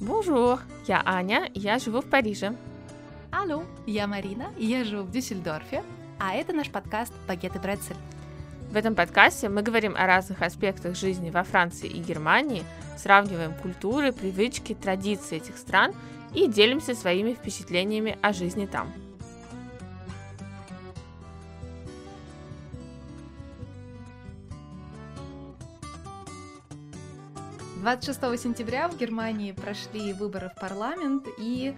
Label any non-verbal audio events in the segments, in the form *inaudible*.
Bonjour, я Аня, я живу в Париже. Алло, я Марина, я живу в Дюссельдорфе, а это наш подкаст «Багет и Брецель». В этом подкасте мы говорим о разных аспектах жизни во Франции и Германии, сравниваем культуры, привычки, традиции этих стран и делимся своими впечатлениями о жизни там. 26 сентября в Германии прошли выборы в парламент, и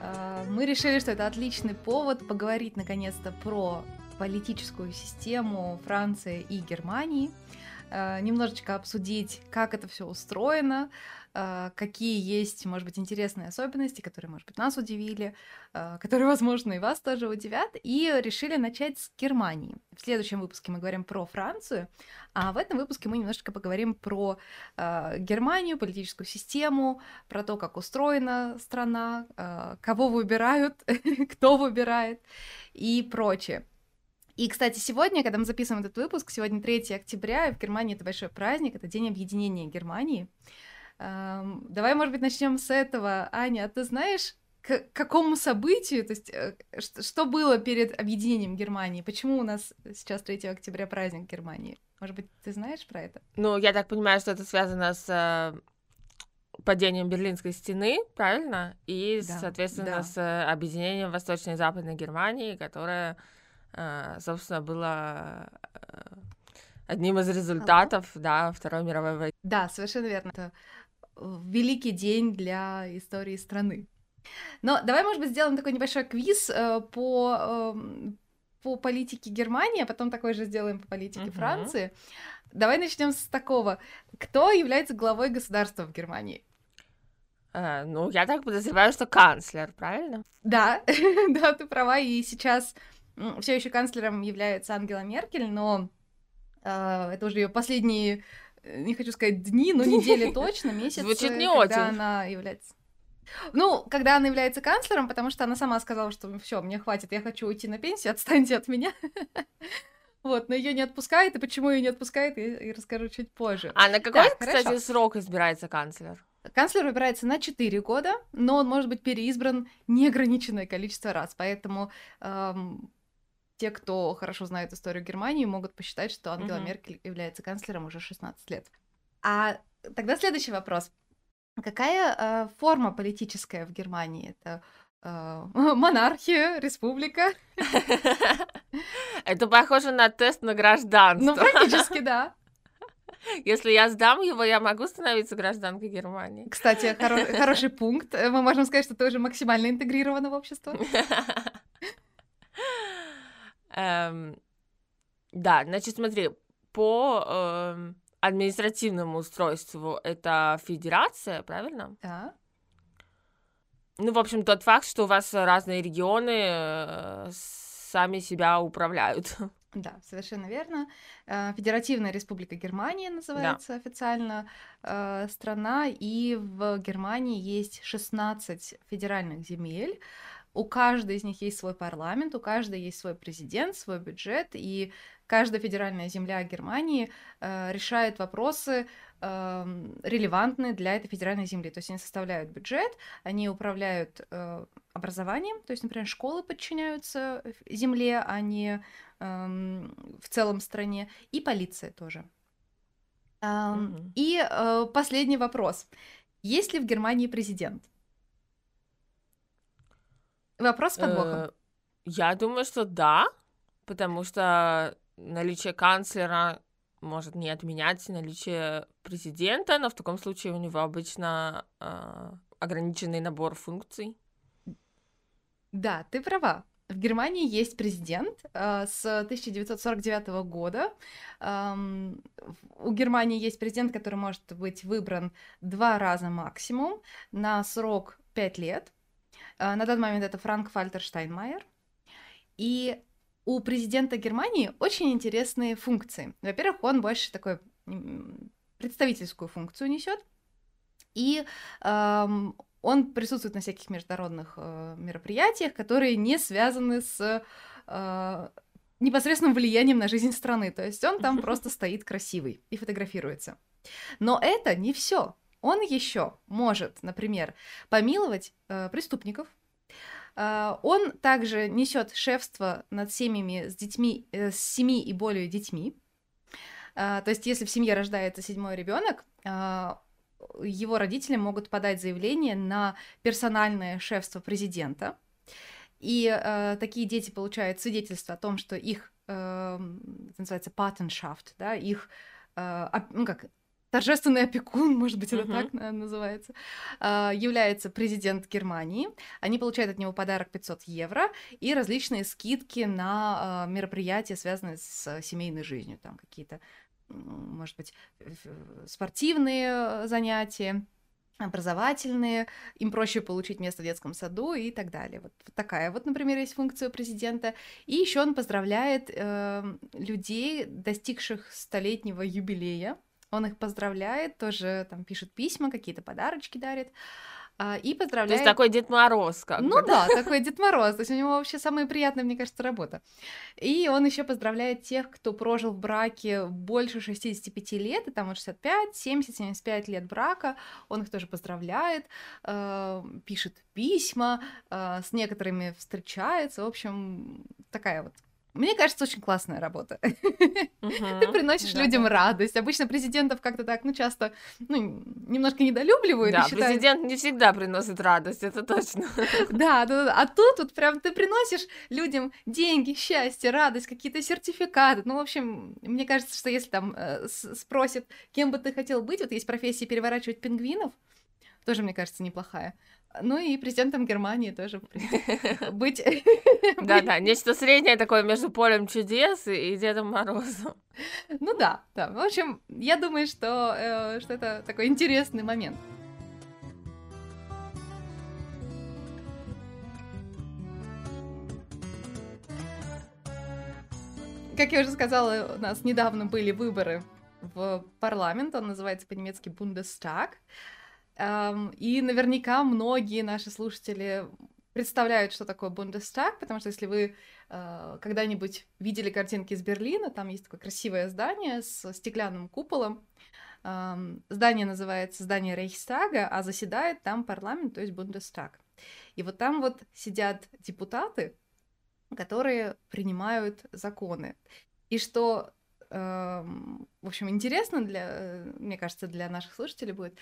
э, мы решили, что это отличный повод поговорить наконец-то про политическую систему Франции и Германии, немножечко обсудить, как это все устроено, а, какие есть, может быть, интересные особенности, которые, может быть, нас удивили, а, которые, *laughs* возможно, и вас тоже удивят, и решили начать с Германии. В следующем выпуске мы говорим про Францию, а в этом выпуске мы немножко поговорим про Германию, политическую систему, про то, как устроена страна, кого выбирают, *laughs* кто выбирает и прочее. И, кстати, сегодня, когда мы записываем этот выпуск, сегодня 3 октября, и в Германии это большой праздник, это День объединения Германии. Эм, давай, может быть, начнем с этого. Аня, а ты знаешь, к какому событию, то есть э, что было перед объединением Германии? Почему у нас сейчас 3 октября праздник Германии? Может быть, ты знаешь про это? Ну, я так понимаю, что это связано с э, падением Берлинской стены, правильно? И, да, соответственно, да. с э, объединением Восточной и Западной Германии, которое, собственно, было одним из результатов, а. да, Второй мировой войны. Да, совершенно верно. Это великий день для истории страны. Но давай, может быть, сделаем такой небольшой квиз э, по, э, по политике Германии, а потом такой же сделаем по политике uh-huh. Франции. Давай начнем с такого. Кто является главой государства в Германии? А, ну, я так подозреваю, что канцлер, правильно? Да, *laughs* да, ты права. И сейчас все еще канцлером является Ангела Меркель, но э, это уже ее последние Э, не хочу сказать дни, но недели *laughs* точно, месяцы, Звучит не когда очень. она является... Ну, когда она является канцлером, потому что она сама сказала, что все, мне хватит, я хочу уйти на пенсию, отстаньте от меня. *laughs* Вот, но ее не отпускает, и почему ее не отпускает, я, я расскажу чуть позже. А на какой, так, кстати, хорошо. срок избирается канцлер? Канцлер выбирается на 4 года, но он может быть переизбран неограниченное количество раз, поэтому эм, те, кто хорошо знает историю Германии, могут посчитать, что Ангела угу. Меркель является канцлером уже 16 лет. А тогда следующий вопрос. Какая э, форма политическая в Германии? Это э, *laughs* монархия, республика? *laughs* Это похоже на тест на гражданство. Ну, практически, да. *laughs* Если я сдам его, я могу становиться гражданкой Германии. Кстати, хоро- хороший пункт. Мы можем сказать, что ты уже максимально интегрирована в общество. Эм, да, значит, смотри, по эм, административному устройству это федерация, правильно? Да. Ну, в общем, тот факт, что у вас разные регионы э, сами себя управляют. Да, совершенно верно. Э, Федеративная Республика Германия называется да. официально э, страна, и в Германии есть 16 федеральных земель, у каждой из них есть свой парламент, у каждой есть свой президент, свой бюджет, и каждая федеральная земля Германии э, решает вопросы э, релевантные для этой федеральной земли. То есть они составляют бюджет, они управляют э, образованием, то есть, например, школы подчиняются земле, а не э, в целом стране, и полиция тоже. Э, mm-hmm. И э, последний вопрос. Есть ли в Германии президент? Вопрос с подвохом. Э, я думаю, что да, потому что наличие канцлера может не отменять наличие президента, но в таком случае у него обычно э, ограниченный набор функций. Да, ты права. В Германии есть президент э, с 1949 года. Эм, у Германии есть президент, который может быть выбран два раза максимум на срок пять лет. Э, на данный момент это Франк Фальтер Штайнмайер. И у президента Германии очень интересные функции. Во-первых, он больше такой представительскую функцию несет. И эм, он присутствует на всяких международных э, мероприятиях, которые не связаны с э, непосредственным влиянием на жизнь страны. То есть он там *laughs* просто стоит красивый и фотографируется. Но это не все. Он еще может, например, помиловать э, преступников. Э, он также несет шефство над семьями с детьми, э, с семи и более детьми. Э, то есть, если в семье рождается седьмой ребенок, э, его родители могут подать заявление на персональное шефство президента. И э, такие дети получают свидетельство о том, что их, э, это называется патеншафт, да, их, э, ну как, торжественный опекун, может быть, это uh-huh. так называется, э, является президент Германии. Они получают от него подарок 500 евро и различные скидки на э, мероприятия, связанные с семейной жизнью, там какие-то, может быть, спортивные занятия образовательные, им проще получить место в детском саду и так далее. Вот, вот такая вот, например, есть функция президента. И еще он поздравляет э, людей, достигших столетнего юбилея. Он их поздравляет, тоже там пишет письма, какие-то подарочки дарит. А, и поздравляет... То есть такой Дед Мороз как Ну бы. да, такой Дед Мороз. То есть у него вообще самая приятная, мне кажется, работа. И он еще поздравляет тех, кто прожил в браке больше 65 лет, и там 65, 70, 75 лет брака. Он их тоже поздравляет, э, пишет письма, э, с некоторыми встречается. В общем, такая вот мне кажется, очень классная работа. Uh-huh. *laughs* Ты приносишь да, людям да. радость. Обычно президентов как-то так, ну, часто, ну, немножко недолюбливают. Да, считают... президент не всегда приносит радость, это точно. *laughs* Да, да, да. А тут вот прям ты приносишь людям деньги, счастье, радость, какие-то сертификаты. Ну, в общем, мне кажется, что если там э, спросят, кем бы ты хотел быть, вот есть профессия переворачивать пингвинов, тоже, мне кажется, неплохая. Ну и президентом Германии тоже *laughs* быть. *laughs* Да-да, *laughs* нечто среднее такое между полем чудес и Дедом Морозом. Ну да, да. В общем, я думаю, что, э, что это такой интересный момент. Как я уже сказала, у нас недавно были выборы в парламент, он называется по-немецки Bundestag. И наверняка многие наши слушатели представляют, что такое Бундестаг, потому что если вы э, когда-нибудь видели картинки из Берлина, там есть такое красивое здание с стеклянным куполом. Здание называется здание Рейхстага, а заседает там парламент, то есть Бундестаг. И вот там вот сидят депутаты, которые принимают законы. И что, в общем, интересно для, э, мне кажется, для наших слушателей будет,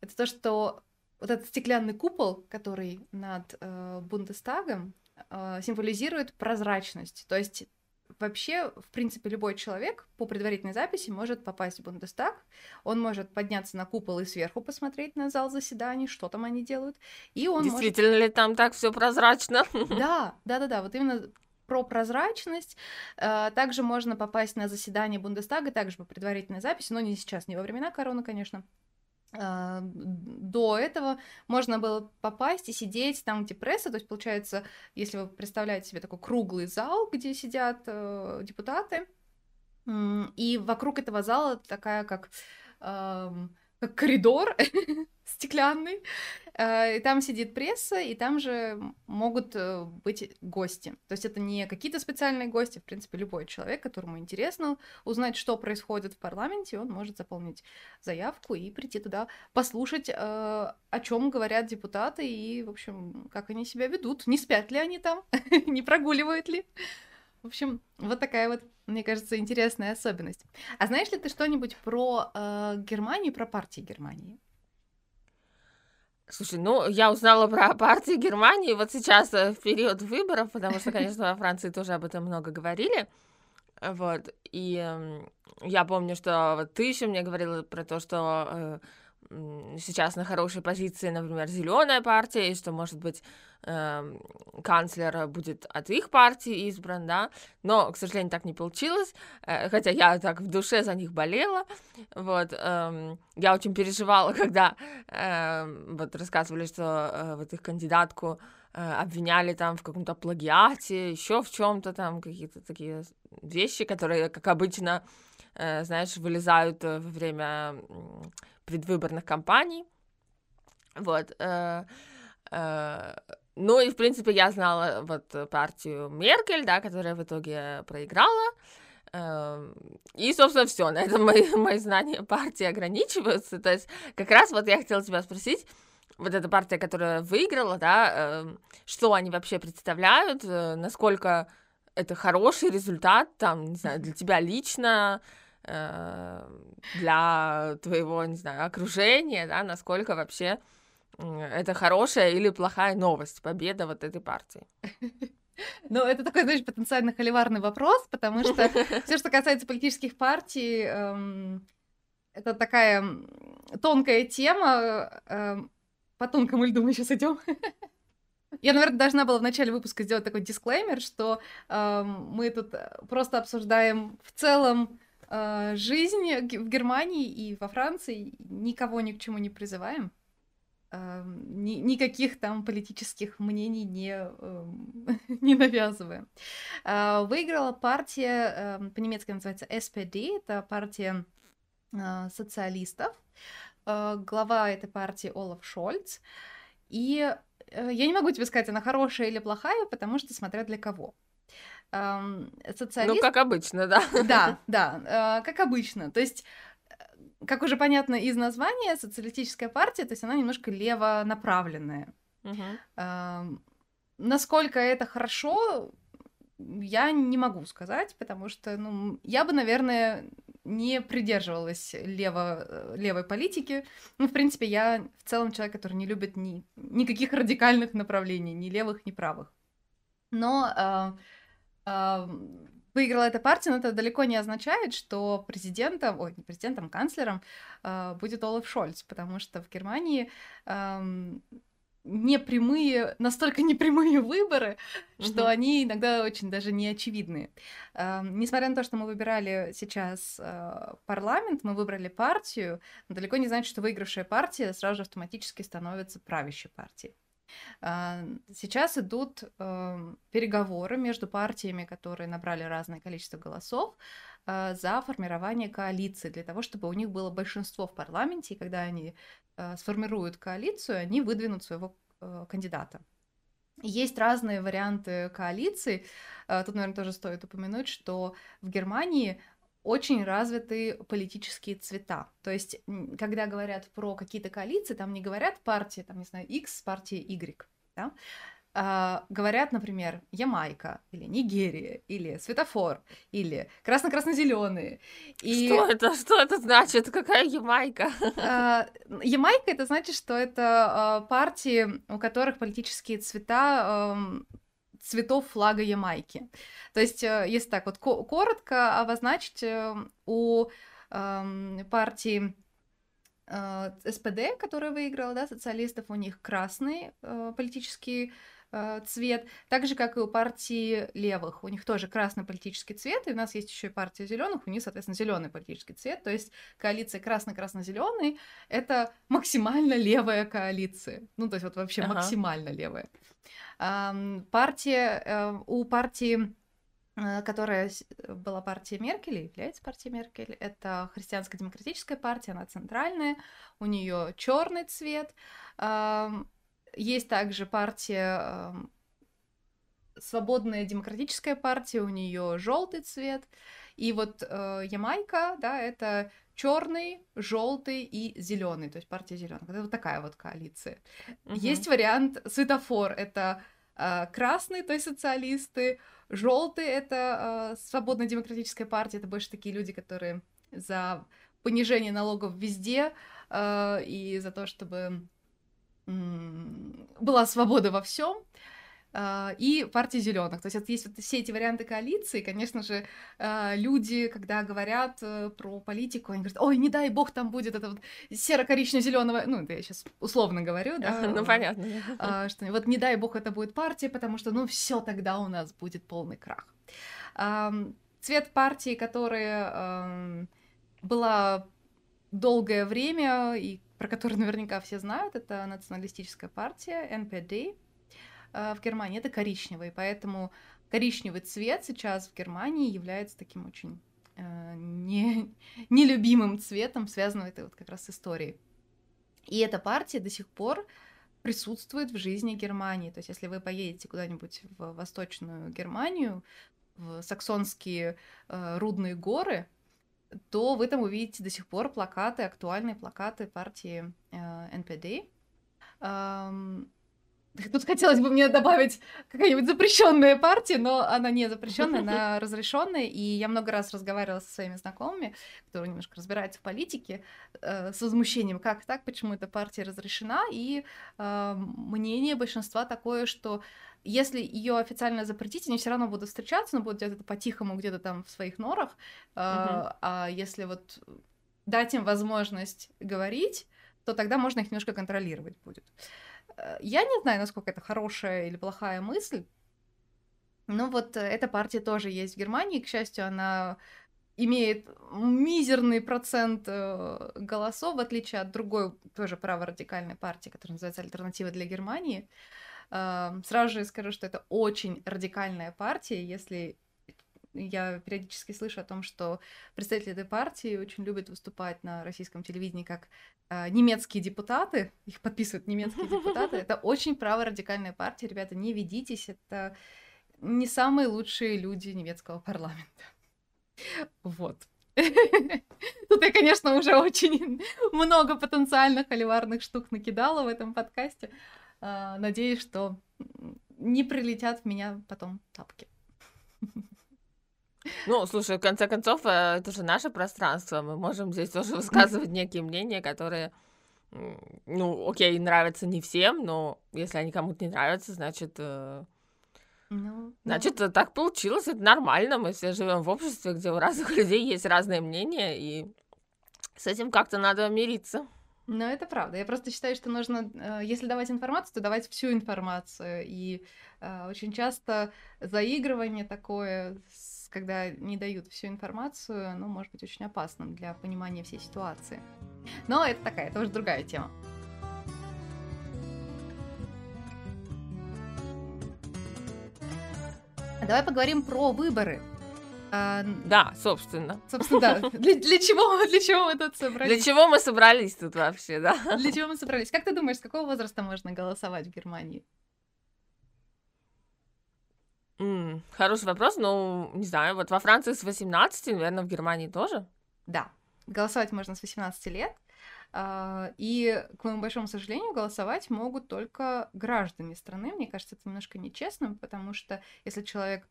это то, что вот этот стеклянный купол, который над э, Бундестагом, э, символизирует прозрачность. То есть вообще, в принципе, любой человек по предварительной записи может попасть в Бундестаг, он может подняться на купол и сверху посмотреть на зал заседаний, что там они делают, и он Действительно может... ли там так все прозрачно? *laughs* Да, да, да, да, вот именно про прозрачность. Э, также можно попасть на заседание Бундестага, также по предварительной записи, но не сейчас, не во времена короны, конечно. А, до этого можно было попасть и сидеть там, где пресса, то есть получается, если вы представляете себе такой круглый зал, где сидят э, депутаты, и вокруг этого зала такая как э, коридор *laughs* стеклянный, э, и там сидит пресса, и там же могут э, быть гости. То есть это не какие-то специальные гости, в принципе, любой человек, которому интересно узнать, что происходит в парламенте, он может заполнить заявку и прийти туда, послушать, э, о чем говорят депутаты и, в общем, как они себя ведут, не спят ли они там, *laughs* не прогуливают ли. В общем, вот такая вот, мне кажется, интересная особенность. А знаешь ли ты что-нибудь про э, Германию, про партии Германии? Слушай, ну, я узнала про *laughs* партии Германии вот сейчас э, в период выборов, потому что, конечно, во Франции тоже об этом много говорили. Вот, и э, я помню, что вот ты еще мне говорила про то, что э, сейчас на хорошей позиции, например, зеленая партия, и что, может быть, э, канцлер будет от их партии избран, да, но, к сожалению, так не получилось, э, хотя я так в душе за них болела, вот, э, я очень переживала, *laughs* когда э, вот рассказывали, что э, вот их кандидатку э, обвиняли там в каком-то плагиате, еще в чем-то там, какие-то такие вещи, которые, как обычно, э, знаешь, вылезают во время предвыборных кампаний. Вот. Э, э, ну и, в принципе, я знала вот партию Меркель, да, которая в итоге проиграла. Эм, и, собственно, все. На этом мои, *laughs* мои знания партии ограничиваются. То есть, как раз вот я хотела тебя спросить, вот эта партия, которая выиграла, да, эм, что они вообще представляют, э, насколько это хороший результат, там, не знаю, для тебя лично, э, для твоего, не знаю, окружения, да, насколько вообще это хорошая или плохая новость, победа вот этой партии. *laughs* Ну, это такой, знаешь, потенциально холиварный вопрос, потому что *laughs* все, что касается политических партий, эм, это такая тонкая тема. Эм, по тонкому льду мы сейчас идем. *laughs* Я, наверное, должна была в начале выпуска сделать такой дисклеймер, что э, мы тут просто обсуждаем в целом э, жизнь в Германии и во Франции, никого ни к чему не призываем. Э, ни, никаких там политических мнений не, э, *laughs* не навязываем. Э, выиграла партия, э, по-немецки называется SPD, это партия э, социалистов. Э, глава этой партии Олаф Шольц. И Э, я не могу тебе сказать, она хорошая или плохая, потому что смотря для кого. Социалист... Ну, как обычно, да. Да, *laughs* да, э, как обычно. То есть, как уже понятно из названия, социалистическая партия, то есть она немножко левонаправленная. Угу. Насколько это хорошо, я не могу сказать, потому что, ну, я бы, наверное, не придерживалась лево, э, левой политики. Ну, в принципе, я в целом человек, который не любит ни, никаких радикальных направлений, ни левых, ни правых. Но э, э, выиграла эта партия, но это далеко не означает, что президентом, ой, не президентом, канцлером э, будет Олаф Шольц, потому что в Германии э, непрямые, настолько *laughs* непрямые выборы, угу. что они иногда очень даже не очевидные. Э, несмотря на то, что мы выбирали сейчас э, парламент, мы выбрали партию, но далеко не значит, что выигравшая партия сразу же автоматически становится правящей партией. Э, сейчас идут э, переговоры между партиями, которые набрали разное количество голосов, э, за формирование коалиции, для того, чтобы у них было большинство в парламенте, и когда они Э, сформируют коалицию, они выдвинут своего э, кандидата. Есть разные варианты коалиций. Э, тут, наверное, тоже стоит упомянуть, что в Германии очень развиты политические цвета. То есть, когда говорят про какие-то коалиции, там не говорят партии, там, не знаю, X, партия Y, да? Э, говорят, например, Ямайка, или Нигерия, или светофор, или красно-красно-зеленые. И... Что это? Что это значит? Какая Ямайка? Э, Ямайка это значит, что это э, партии, у которых политические цвета эм, цветов флага Ямайки. То есть, э, если так вот коротко обозначить, э, у эм, партии э, СПД, которая выиграла, да, социалистов, у них красный политический Э, цвет, так же, как и у партии левых. У них тоже красный политический цвет, и у нас есть еще и партия зеленых, у них, соответственно, зеленый политический цвет. То есть коалиция красно-красно-зеленый это максимально левая коалиция. Ну, то есть вот вообще ага. максимально левая. Партия, э, у партии э, которая была партия Меркель, является партией Меркель. Это христианско-демократическая партия, она центральная, у нее черный цвет. Есть также партия Свободная демократическая партия, у нее желтый цвет. И вот э, Ямайка, да, это черный, желтый и зеленый, то есть партия зеленых. Это вот такая вот коалиция. Угу. Есть вариант светофор, это э, красный, то есть социалисты, желтый это э, свободная демократическая партия, это больше такие люди, которые за понижение налогов везде э, и за то, чтобы была свобода во всем, а, и партия зеленых. То есть есть вот все эти варианты коалиции. Конечно же, а, люди, когда говорят э, про политику, они говорят, ой, не дай бог там будет это вот серо-коричнево-зеленого, ну, это я сейчас условно говорю, да. Ну, понятно. А, что вот не дай бог это будет партия, потому что, ну, все тогда у нас будет полный крах. Цвет партии, которая была долгое время и про который наверняка все знают, это националистическая партия НПД э, в Германии. Это коричневый, поэтому коричневый цвет сейчас в Германии является таким очень э, не, *laughs* нелюбимым цветом, связанным это вот как раз с историей. И эта партия до сих пор присутствует в жизни Германии. То есть, если вы поедете куда-нибудь в Восточную Германию, в саксонские э, рудные горы, то вы там увидите до сих пор плакаты, актуальные плакаты партии э, НПД. Эм, Тут хотелось бы мне добавить какая-нибудь запрещенная партия, но она не запрещенная, она *laughs* разрешенная. И я много раз разговаривала со своими знакомыми, которые немножко разбираются в политике, э, с возмущением, как так, почему эта партия разрешена. И э, мнение большинства такое, что если ее официально запретить, они все равно будут встречаться, но будут где-то по-тихому, где-то там в своих норах. Э, uh-huh. А если вот дать им возможность говорить, то тогда можно их немножко контролировать будет. Я не знаю, насколько это хорошая или плохая мысль. Но вот э, эта партия тоже есть в Германии. К счастью, она имеет мизерный процент э, голосов, в отличие от другой тоже праворадикальной партии, которая называется «Альтернатива для Германии». Сразу же скажу, что это очень радикальная партия. Если я периодически слышу о том, что представители этой партии очень любят выступать на российском телевидении как э, немецкие депутаты, их подписывают немецкие депутаты. *laughs* Это очень праворадикальная партия, ребята, не ведитесь, это не самые лучшие люди немецкого парламента. Вот. *laughs* Тут я, конечно, уже очень *laughs* много потенциальных холиварных штук накидала в этом подкасте. А, надеюсь, что не прилетят в меня потом тапки. Ну, слушай, в конце концов, э, это же наше пространство. Мы можем здесь тоже *laughs* высказывать некие мнения, которые, ну, окей, нравятся не всем, но если они кому-то не нравятся, значит, э, ну, значит, ну... так получилось, это нормально. Мы все живем в обществе, где у разных *laughs* людей есть разные мнения, и с этим как-то надо мириться. Ну, это правда. Я просто считаю, что нужно, если давать информацию, то давать всю информацию. И очень часто заигрывание такое с когда не дают всю информацию, ну, может быть очень опасным для понимания всей ситуации. Но это такая, это уже другая тема. Давай поговорим про выборы. А, да, собственно. Собственно, да. *laughs* Для, для чего, для чего мы тут собрались? Для чего мы собрались тут вообще, да? Для чего мы собрались? Как ты думаешь, с какого возраста можно голосовать в Германии? М, хороший вопрос, но не знаю, вот во Франции с 18, наверное, в Германии тоже. Да, голосовать можно с 18 лет. А, и, к моему большому сожалению, голосовать могут только граждане страны. Мне кажется, это немножко нечестным, потому что если человек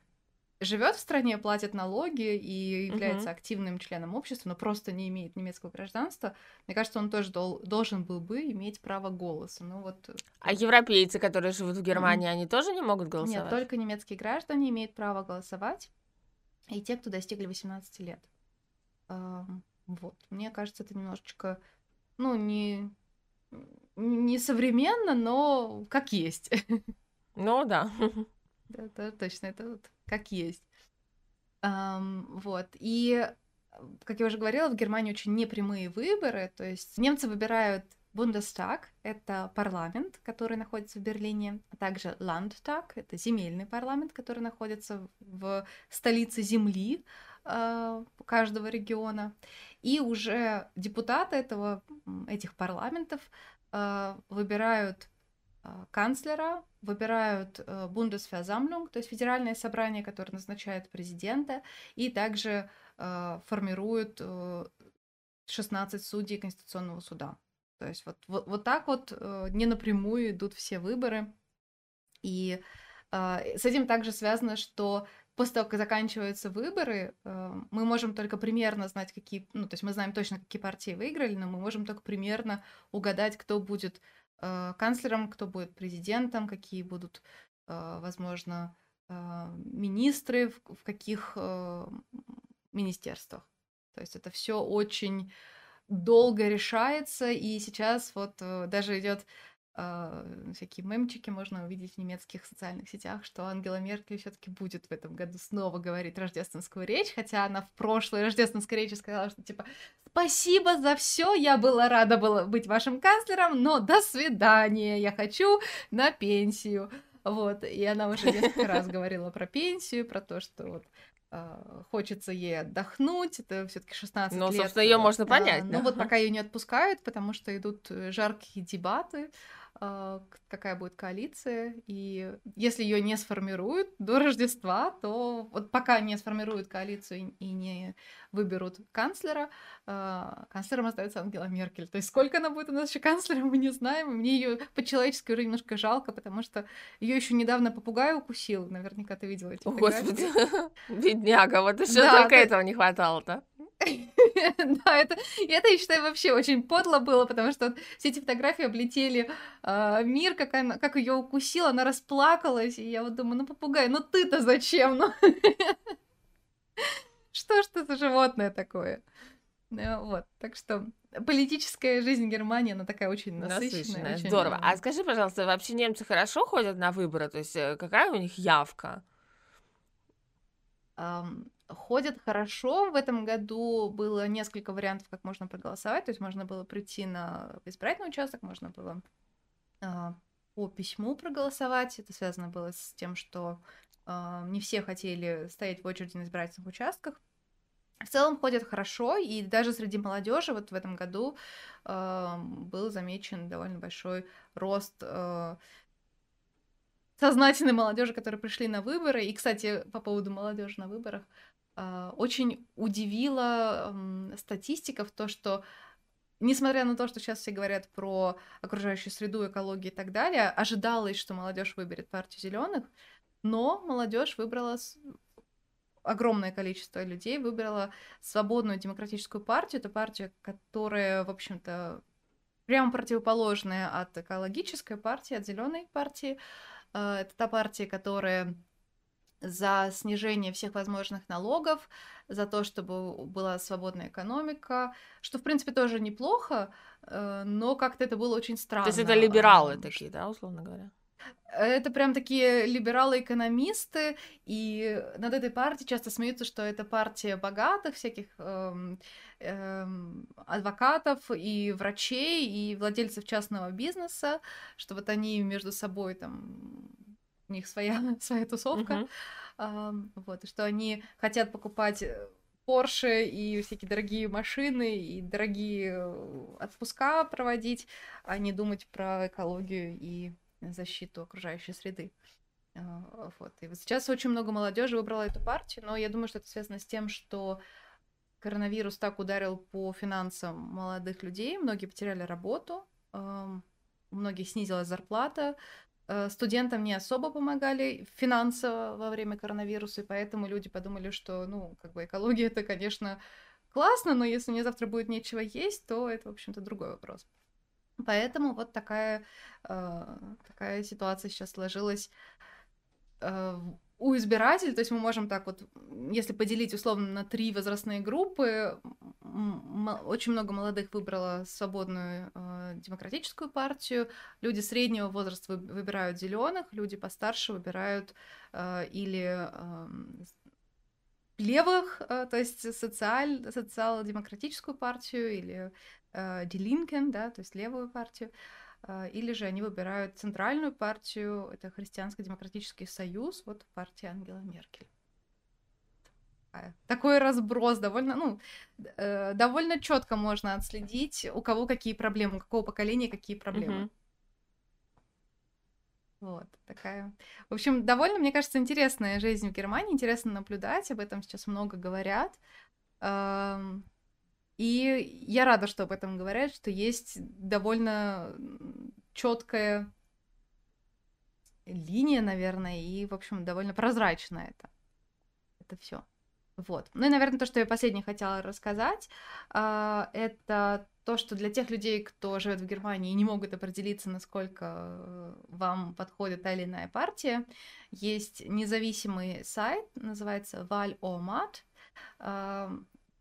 живет в стране, платит налоги и является uh-huh. активным членом общества, но просто не имеет немецкого гражданства, мне кажется, он тоже дол- должен был бы иметь право голоса. Ну вот. Э, а европейцы, которые живут в Германии, mm-hmm. они тоже не могут голосовать? Нет, только немецкие граждане имеют право голосовать, и те, кто достигли 18 лет. Вот. Мне кажется, это немножечко, ну, не не современно, но как есть. *laughs* Ну да. *laughs* Да, да, точно, это вот как есть. Um, вот. И, как я уже говорила, в Германии очень непрямые выборы. То есть немцы выбирают Бундестаг — это парламент, который находится в Берлине, а также Landtag — это земельный парламент, который находится в столице земли э, каждого региона. И уже депутаты этого, этих парламентов э, выбирают канцлера, выбирают э, Бундесверsammlung, то есть федеральное собрание, которое назначает президента, и также э, формируют э, 16 судей Конституционного суда. То есть вот, вот, вот так вот э, не напрямую идут все выборы. И э, с этим также связано, что после того, как заканчиваются выборы, э, мы можем только примерно знать, какие, ну, то есть мы знаем точно, какие партии выиграли, но мы можем только примерно угадать, кто будет Э, канцлером, кто будет президентом, какие будут, э, возможно, э, министры в каких министерствах. То есть это все очень долго решается, и сейчас вот даже идет э, всякие мемчики можно увидеть в немецких социальных сетях, что Ангела Меркель все-таки будет в этом году снова говорить рождественскую речь, хотя она в прошлой рождественской речи сказала, что типа спасибо за все, я была рада была быть вашим канцлером, но до свидания, я хочу на пенсию. Вот, и она уже несколько раз *laughs* говорила про пенсию, про то, что вот а, хочется ей отдохнуть, это все-таки 16 ну, лет. Ну, собственно, ее можно понять. А, да? Ну, вот пока ее не отпускают, потому что идут э, жаркие дебаты а, какая будет коалиция, и если ее не сформируют до Рождества, то вот пока не сформируют коалицию и не выберут канцлера, а, канцлером остается Ангела Меркель. То есть сколько она будет у нас еще канцлером, мы не знаем. Мне ее по-человечески уже немножко жалко, потому что ее еще недавно попугай укусил. Наверняка ты видела эти О, Господи, *laughs* бедняга, вот еще только этого не хватало-то. Да, это, это, я считаю, вообще очень подло было, потому что все эти фотографии облетели э, мир, как, она, как ее укусила, она расплакалась, и я вот думаю, ну, попугай, ну ты-то зачем? Ну? *laughs* Что ж это за животное такое? Ну, вот, так что политическая жизнь Германии, она такая очень насыщенная. насыщенная очень... Здорово. А скажи, пожалуйста, вообще немцы хорошо ходят на выборы? То есть э, какая у них явка? Um, ходят хорошо. В этом году было несколько вариантов, как можно проголосовать. То есть можно было прийти на избирательный участок, можно было э, по письму проголосовать. Это связано было с тем, что э, не все хотели стоять в очереди на избирательных участках. В целом ходят хорошо, и даже среди молодежи вот в этом году э, был замечен довольно большой рост э, сознательной молодежи, которые пришли на выборы. И, кстати, по поводу молодежи на выборах, очень удивила статистика в то, что несмотря на то, что сейчас все говорят про окружающую среду, экологию и так далее, ожидалось, что молодежь выберет партию зеленых, но молодежь выбрала огромное количество людей выбрала свободную демократическую партию. Это партия, которая, в общем-то, прямо противоположная от экологической партии, от зеленой партии. А, это та партия, которая за снижение всех возможных налогов, за то, чтобы была свободная экономика, что, в принципе, тоже неплохо, э, но как-то это было очень странно. То есть это либералы такие, да, условно говоря? Это прям такие либералы-экономисты, и над этой партией часто смеются, что это партия богатых всяких эм, эм, адвокатов и врачей и владельцев частного бизнеса, что вот они между собой там у них своя, *laughs* своя тусовка, uh-huh. а, вот, что они хотят покупать Порше э, и всякие дорогие машины и дорогие э, отпуска проводить, а не думать про экологию и защиту окружающей среды. А, вот. И вот сейчас очень много молодежи выбрала эту партию, но я думаю, что это связано с тем, что коронавирус так ударил по финансам молодых людей, многие потеряли работу, у многих снизилась зарплата, студентам не особо помогали финансово во время коронавируса, и поэтому люди подумали, что, ну, как бы экология это, конечно, классно, но если мне завтра будет нечего есть, то это, в общем-то, другой вопрос. Поэтому вот такая, э, такая ситуация сейчас сложилась э, у избирателей, то есть мы можем так вот, если поделить условно на три возрастные группы, очень много молодых выбрало свободную э, демократическую партию, люди среднего возраста выбирают зеленых, люди постарше выбирают э, или э, левых, э, то есть социаль, социал-демократическую партию или э, Die да, то есть левую партию. Э, или же они выбирают центральную партию, это Христианско-демократический союз, вот партия Ангела Меркель. Такой разброс довольно, ну, э, довольно четко можно отследить, у кого какие проблемы, у какого поколения какие проблемы. Mm-hmm. Вот, такая. В общем, довольно, мне кажется, интересная жизнь в Германии, интересно наблюдать, об этом сейчас много говорят. И я рада, что об этом говорят, что есть довольно четкая линия, наверное, и, в общем, довольно прозрачно это. Это все. Вот. Ну и, наверное, то, что я последнее хотела рассказать, а, это то, что для тех людей, кто живет в Германии и не могут определиться, насколько вам подходит та или иная партия, есть независимый сайт, называется Валь-Омат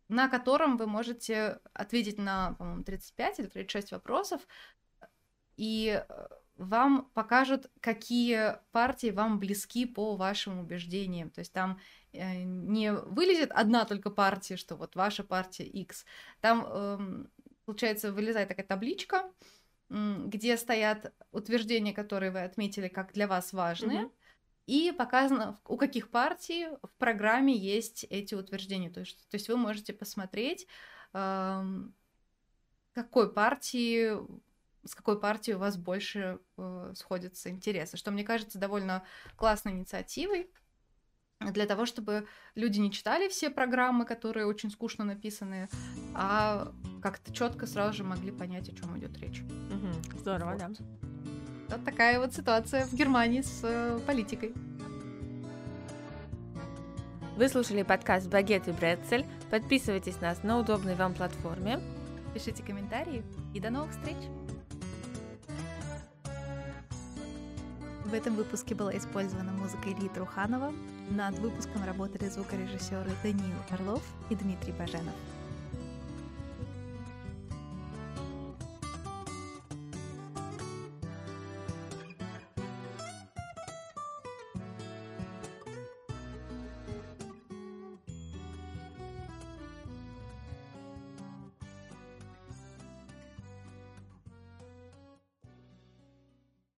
на котором вы можете ответить на, по-моему, 35 или 36 вопросов, и э, вам покажут, какие партии вам близки по вашим убеждениям. То есть там э, не вылезет одна только партия, что вот ваша партия X. Там, э, получается, вылезает такая табличка, где стоят утверждения, которые вы отметили как для вас важные. Mm-hmm. И показано, у каких партий в программе есть эти утверждения. То есть, то есть вы можете посмотреть, какой партии с какой партией у вас больше э, сходятся интересы, что мне кажется довольно классной инициативой для того, чтобы люди не читали все программы, которые очень скучно написаны, а как-то четко сразу же могли понять, о чем идет речь. Угу, здорово, вот. да. Вот такая вот ситуация в Германии с э, политикой. Вы слушали подкаст «Багет и Брецель». Подписывайтесь на нас на удобной вам платформе. Пишите комментарии и до новых встреч! В этом выпуске была использована музыка Ильи Труханова. Над выпуском работали звукорежиссеры Даниил Орлов и Дмитрий Баженов.